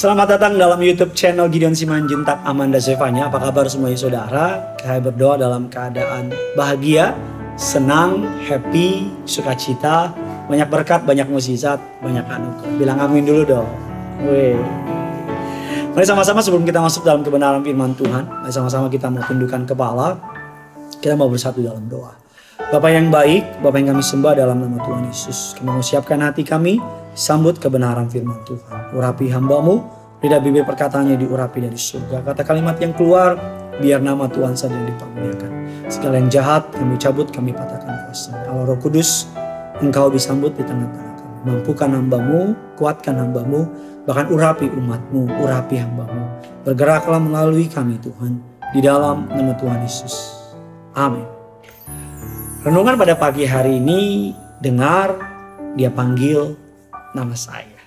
Selamat datang dalam YouTube channel Gideon Simanjuntak Amanda Zevanya. Apa kabar semuanya saudara? Saya berdoa dalam keadaan bahagia, senang, happy, sukacita, banyak berkat, banyak mukjizat, banyak anugerah. Bilang amin dulu dong. Weh. Mari sama-sama sebelum kita masuk dalam kebenaran firman Tuhan, mari sama-sama kita mau tundukkan kepala. Kita mau bersatu dalam doa. Bapak yang baik, Bapak yang kami sembah dalam nama Tuhan Yesus. Kami mau siapkan hati kami, sambut kebenaran firman Tuhan. Urapi hambamu, lidah bibir perkataannya diurapi dari surga. Kata kalimat yang keluar, biar nama Tuhan saja yang dipermuliakan. Segala yang jahat kami cabut, kami patahkan kuasa. Allah Roh Kudus, Engkau disambut di tengah-tengah kami. Mampukan hambamu, kuatkan hambamu, bahkan urapi umatmu, urapi hambamu. Bergeraklah melalui kami Tuhan, di dalam nama Tuhan Yesus. Amin. Renungan pada pagi hari ini, dengar dia panggil nama saya.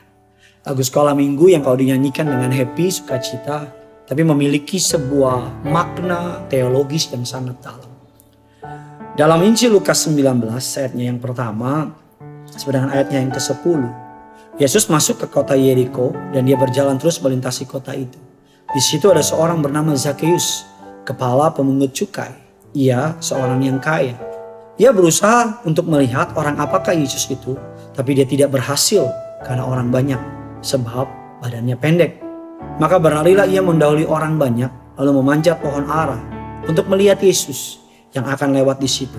Lagu sekolah minggu yang kau dinyanyikan dengan happy, sukacita, tapi memiliki sebuah makna teologis yang sangat dalam. Dalam Injil Lukas 19 ayatnya yang pertama, sedangkan ayatnya yang ke-10, Yesus masuk ke kota Yeriko dan dia berjalan terus melintasi kota itu. Di situ ada seorang bernama Zakheus, kepala pemungut cukai. Ia seorang yang kaya. Ia berusaha untuk melihat orang apakah Yesus itu, tapi dia tidak berhasil karena orang banyak, sebab badannya pendek. Maka berlarilah ia mendahului orang banyak, lalu memanjat pohon ara untuk melihat Yesus yang akan lewat di situ.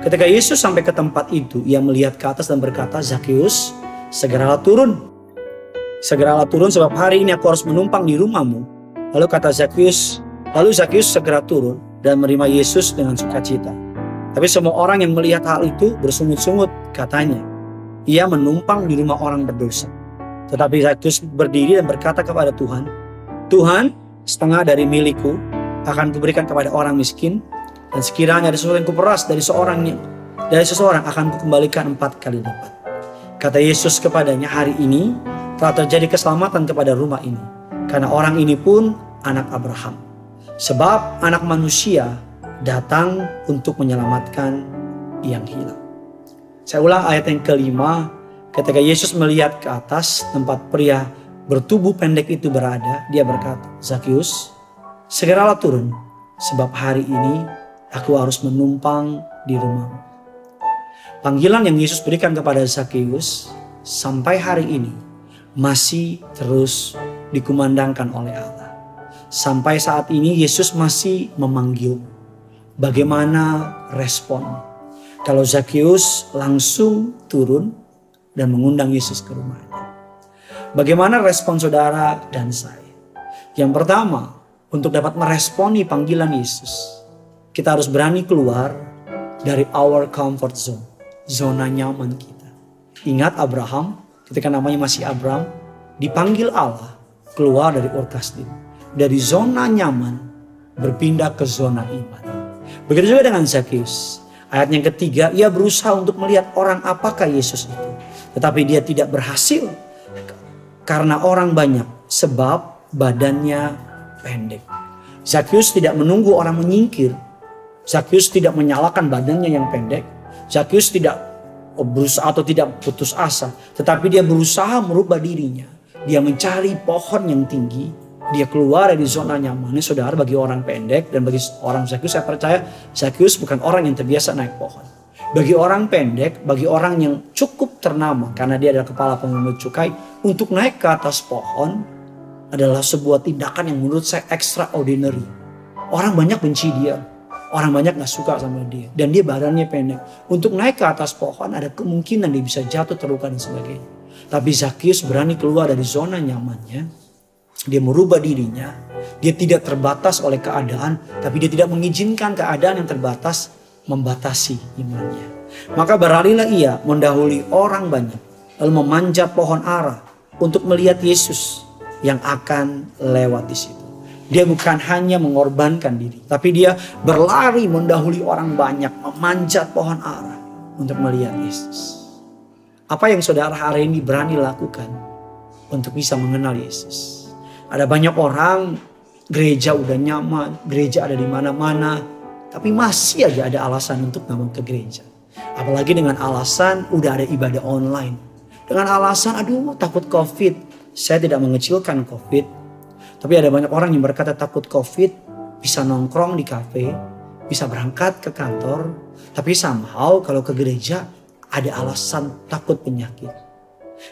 Ketika Yesus sampai ke tempat itu, ia melihat ke atas dan berkata, Zakheus, segeralah turun. Segeralah turun sebab hari ini aku harus menumpang di rumahmu. Lalu kata Zakheus, lalu Zakheus segera turun dan menerima Yesus dengan sukacita. Tapi semua orang yang melihat hal itu bersungut-sungut katanya. Ia menumpang di rumah orang berdosa. Tetapi Zakheus berdiri dan berkata kepada Tuhan, Tuhan, setengah dari milikku akan kuberikan kepada orang miskin dan sekiranya ada sesuatu yang kuperas dari seorang dari seseorang akan kukembalikan empat kali lipat. Kata Yesus kepadanya, hari ini telah terjadi keselamatan kepada rumah ini. Karena orang ini pun anak Abraham. Sebab anak manusia datang untuk menyelamatkan yang hilang. Saya ulang ayat yang kelima. Ketika Yesus melihat ke atas tempat pria bertubuh pendek itu berada, dia berkata, Zakheus, segeralah turun, sebab hari ini aku harus menumpang di rumahmu. Panggilan yang Yesus berikan kepada Zakheus sampai hari ini masih terus dikumandangkan oleh Allah. Sampai saat ini Yesus masih memanggil. Bagaimana respon? Kalau Zakheus langsung turun dan mengundang Yesus ke rumahnya. Bagaimana respon saudara dan saya? Yang pertama, untuk dapat meresponi panggilan Yesus, kita harus berani keluar dari our comfort zone, zona nyaman kita. Ingat Abraham, ketika namanya masih Abraham, dipanggil Allah keluar dari Ur dari zona nyaman berpindah ke zona iman. Begitu juga dengan Zakheus. Ayat yang ketiga, ia berusaha untuk melihat orang apakah Yesus itu. Tetapi dia tidak berhasil karena orang banyak sebab badannya pendek. Zakheus tidak menunggu orang menyingkir. Zakheus tidak menyalahkan badannya yang pendek. Zakheus tidak berusaha atau tidak putus asa, tetapi dia berusaha merubah dirinya. Dia mencari pohon yang tinggi dia keluar dari zona nyamannya saudara bagi orang pendek dan bagi orang Zakheus saya percaya Zakheus bukan orang yang terbiasa naik pohon. Bagi orang pendek, bagi orang yang cukup ternama karena dia adalah kepala pemungut cukai untuk naik ke atas pohon adalah sebuah tindakan yang menurut saya extraordinary. Orang banyak benci dia, orang banyak gak suka sama dia dan dia badannya pendek. Untuk naik ke atas pohon ada kemungkinan dia bisa jatuh terluka dan sebagainya. Tapi Zakheus berani keluar dari zona nyamannya dia merubah dirinya. Dia tidak terbatas oleh keadaan, tapi dia tidak mengizinkan keadaan yang terbatas membatasi imannya. Maka berlarilah ia mendahului orang banyak, lalu memanjat pohon ara untuk melihat Yesus yang akan lewat di situ. Dia bukan hanya mengorbankan diri, tapi dia berlari mendahului orang banyak, memanjat pohon ara untuk melihat Yesus. Apa yang saudara hari ini berani lakukan untuk bisa mengenal Yesus? Ada banyak orang gereja udah nyaman, gereja ada di mana-mana, tapi masih aja ada alasan untuk nggak ke gereja. Apalagi dengan alasan udah ada ibadah online. Dengan alasan aduh takut covid, Saya tidak mengecilkan COVID, tapi ada banyak orang yang berkata takut COVID, bisa nongkrong di kafe, bisa berangkat ke kantor, tapi somehow kalau ke gereja ada alasan takut penyakit.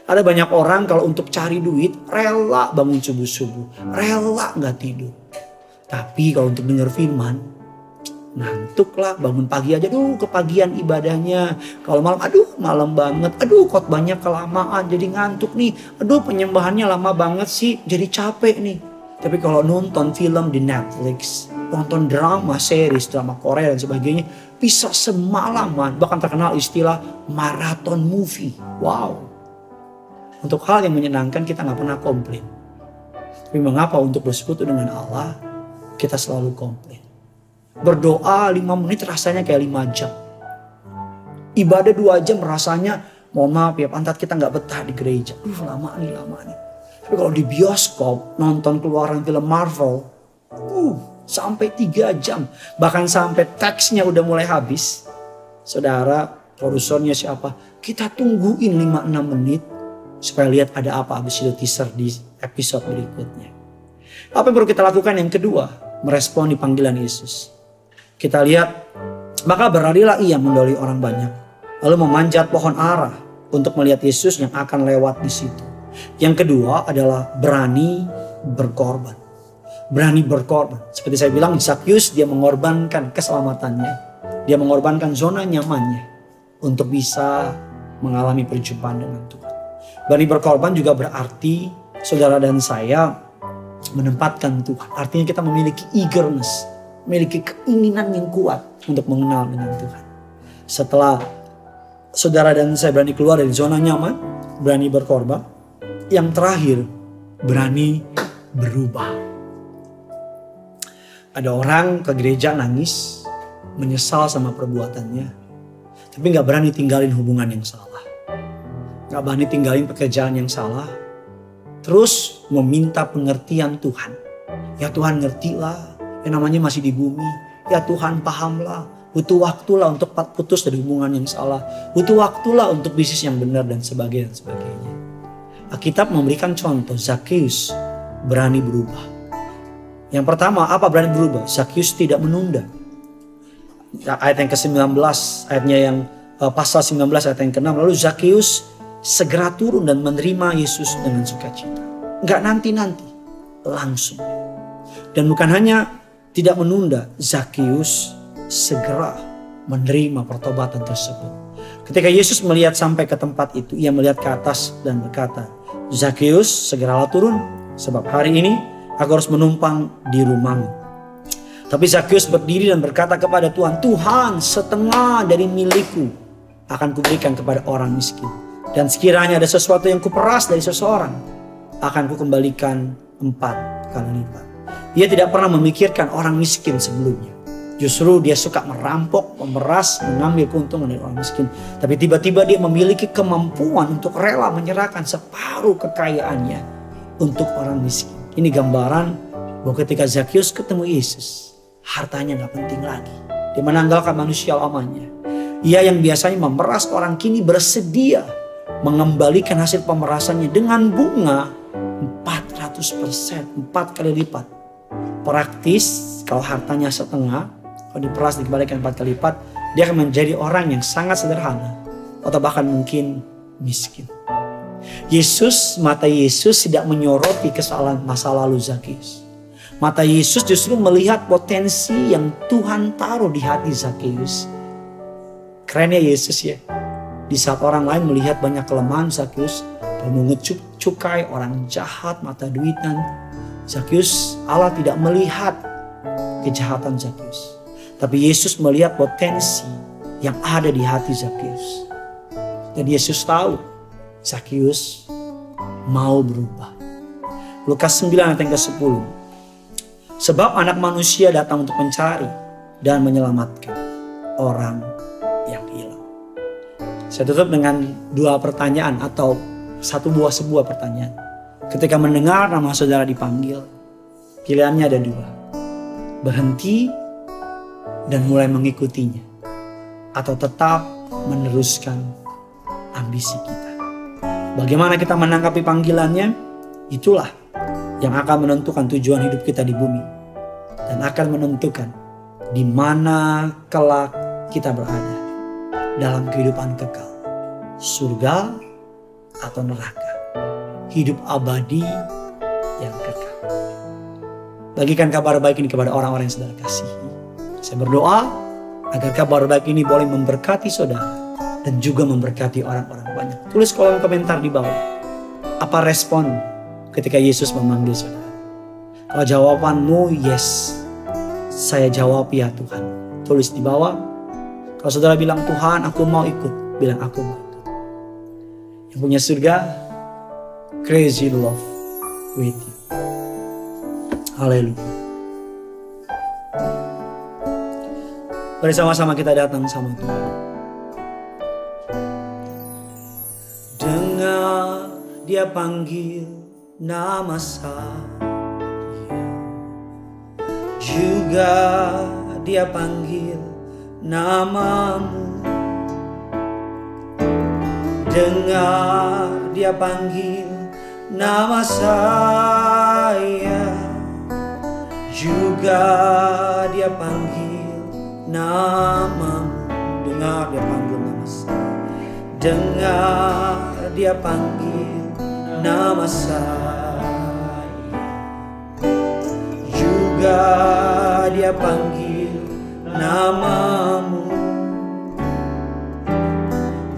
Ada banyak orang kalau untuk cari duit rela bangun subuh-subuh, rela nggak tidur. Tapi kalau untuk dengar firman, ngantuk lah bangun pagi aja. Duh kepagian ibadahnya. Kalau malam aduh malam banget. Aduh banyak kelamaan jadi ngantuk nih. Aduh penyembahannya lama banget sih jadi capek nih. Tapi kalau nonton film di Netflix nonton drama series drama Korea dan sebagainya bisa semalaman bahkan terkenal istilah maraton movie. Wow untuk hal yang menyenangkan kita nggak pernah komplain tapi mengapa untuk bersekutu dengan Allah kita selalu komplain Berdoa lima menit rasanya kayak lima jam. Ibadah dua jam rasanya, mohon maaf ya pantat kita nggak betah di gereja. Uh, lama nih, lama nih. Tapi kalau di bioskop nonton keluaran film Marvel, uh, sampai tiga jam. Bahkan sampai teksnya udah mulai habis. Saudara, produsernya siapa? Kita tungguin 5-6 menit supaya lihat ada apa habis itu teaser di episode berikutnya. Apa yang perlu kita lakukan yang kedua? Meresponi panggilan Yesus. Kita lihat, maka berlarilah ia mendoli orang banyak. Lalu memanjat pohon arah untuk melihat Yesus yang akan lewat di situ. Yang kedua adalah berani berkorban. Berani berkorban. Seperti saya bilang, Zacchaeus dia mengorbankan keselamatannya. Dia mengorbankan zona nyamannya untuk bisa mengalami perjumpaan dengan Tuhan. Berani berkorban juga berarti saudara dan saya menempatkan Tuhan. Artinya kita memiliki eagerness, memiliki keinginan yang kuat untuk mengenal dengan Tuhan. Setelah saudara dan saya berani keluar dari zona nyaman, berani berkorban, yang terakhir berani berubah. Ada orang ke gereja nangis, menyesal sama perbuatannya, tapi nggak berani tinggalin hubungan yang salah, nggak berani tinggalin pekerjaan yang salah, terus meminta pengertian Tuhan. Ya Tuhan ngertilah yang namanya masih di bumi. Ya Tuhan pahamlah. Butuh waktulah untuk putus dari hubungan yang salah. Butuh waktulah untuk bisnis yang benar dan sebagainya. Dan sebagainya. Alkitab memberikan contoh Zakheus berani berubah. Yang pertama apa berani berubah? Zakheus tidak menunda. Ayat yang ke-19, ayatnya yang uh, pasal 19 ayat yang ke-6. Lalu Zakheus segera turun dan menerima Yesus dengan sukacita. Enggak nanti-nanti, langsung. Dan bukan hanya tidak menunda, Zakheus segera menerima pertobatan tersebut. Ketika Yesus melihat sampai ke tempat itu, ia melihat ke atas dan berkata, Zakheus segeralah turun, sebab hari ini aku harus menumpang di rumahmu. Tapi Zakheus berdiri dan berkata kepada Tuhan, Tuhan setengah dari milikku akan kuberikan kepada orang miskin. Dan sekiranya ada sesuatu yang kuperas dari seseorang, akan kukembalikan empat kali lipat. Dia tidak pernah memikirkan orang miskin sebelumnya. Justru dia suka merampok, memeras, mengambil keuntungan dari orang miskin. Tapi tiba-tiba dia memiliki kemampuan untuk rela menyerahkan separuh kekayaannya untuk orang miskin. Ini gambaran bahwa ketika Zakheus ketemu Yesus, hartanya gak penting lagi. Dia menanggalkan manusia lamanya. Ia yang biasanya memeras orang kini bersedia mengembalikan hasil pemerasannya dengan bunga 400 persen, 4 kali lipat. Praktis kalau hartanya setengah kalau diperas dikembalikan empat kali lipat dia akan menjadi orang yang sangat sederhana atau bahkan mungkin miskin. Yesus mata Yesus tidak menyoroti kesalahan masa lalu Zakheus. Mata Yesus justru melihat potensi yang Tuhan taruh di hati Zakheus. Kerennya Yesus ya di saat orang lain melihat banyak kelemahan Zakheus pemungut cukai, orang jahat, mata duitan, Zakheus Allah tidak melihat kejahatan Zakheus. Tapi Yesus melihat potensi yang ada di hati Zakheus. Dan Yesus tahu Zakheus mau berubah. Lukas 9 ayat yang ke-10. Sebab anak manusia datang untuk mencari dan menyelamatkan orang. Saya tutup dengan dua pertanyaan atau satu buah sebuah pertanyaan. Ketika mendengar nama saudara dipanggil, pilihannya ada dua. Berhenti dan mulai mengikutinya. Atau tetap meneruskan ambisi kita. Bagaimana kita menangkapi panggilannya? Itulah yang akan menentukan tujuan hidup kita di bumi dan akan menentukan di mana kelak kita berada dalam kehidupan kekal, surga atau neraka, hidup abadi yang kekal. Bagikan kabar baik ini kepada orang-orang yang saudara kasihi. Saya berdoa agar kabar baik ini boleh memberkati saudara dan juga memberkati orang-orang banyak. Tulis kolom komentar di bawah. Apa respon ketika Yesus memanggil saudara? Kalau jawabanmu yes, saya jawab ya Tuhan. Tulis di bawah. Kalau saudara bilang Tuhan aku mau ikut, bilang aku mau ikut. Yang punya surga, crazy love with you. Haleluya. Bersama-sama kita datang sama Tuhan. dia panggil nama saya Juga dia panggil namamu. Dengar dia panggil nama saya. Juga dia panggil namamu. Dengar dia panggil nama saya. Dengar dia panggil nama saya. Juga dia panggil namamu.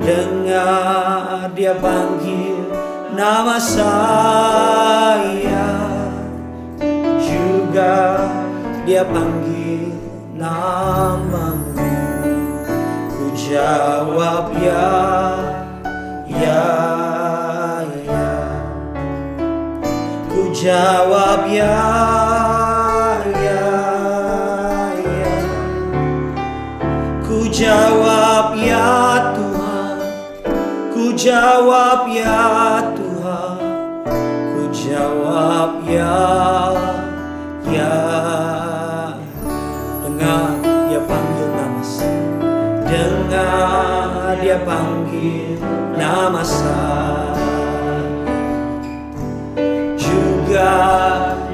Dengar dia panggil nama saya. Juga dia panggil namamu. Ku jawab ya, ya jawab ya ya jawab ya Tuhan Ku jawab ya ya. Dengar dia panggil nama saya. Dengar dia panggil nama saya. Juga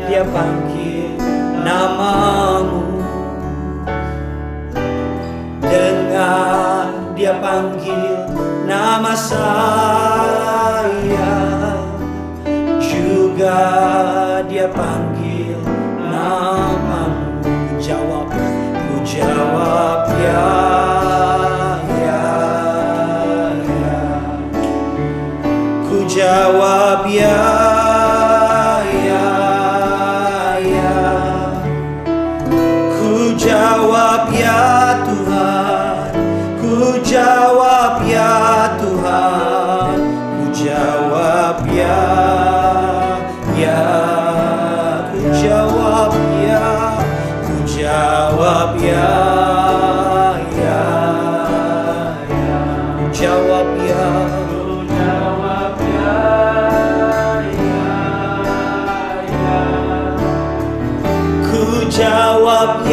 dia panggil namamu. Dengan dia panggil nama saya Juga dia panggil jawab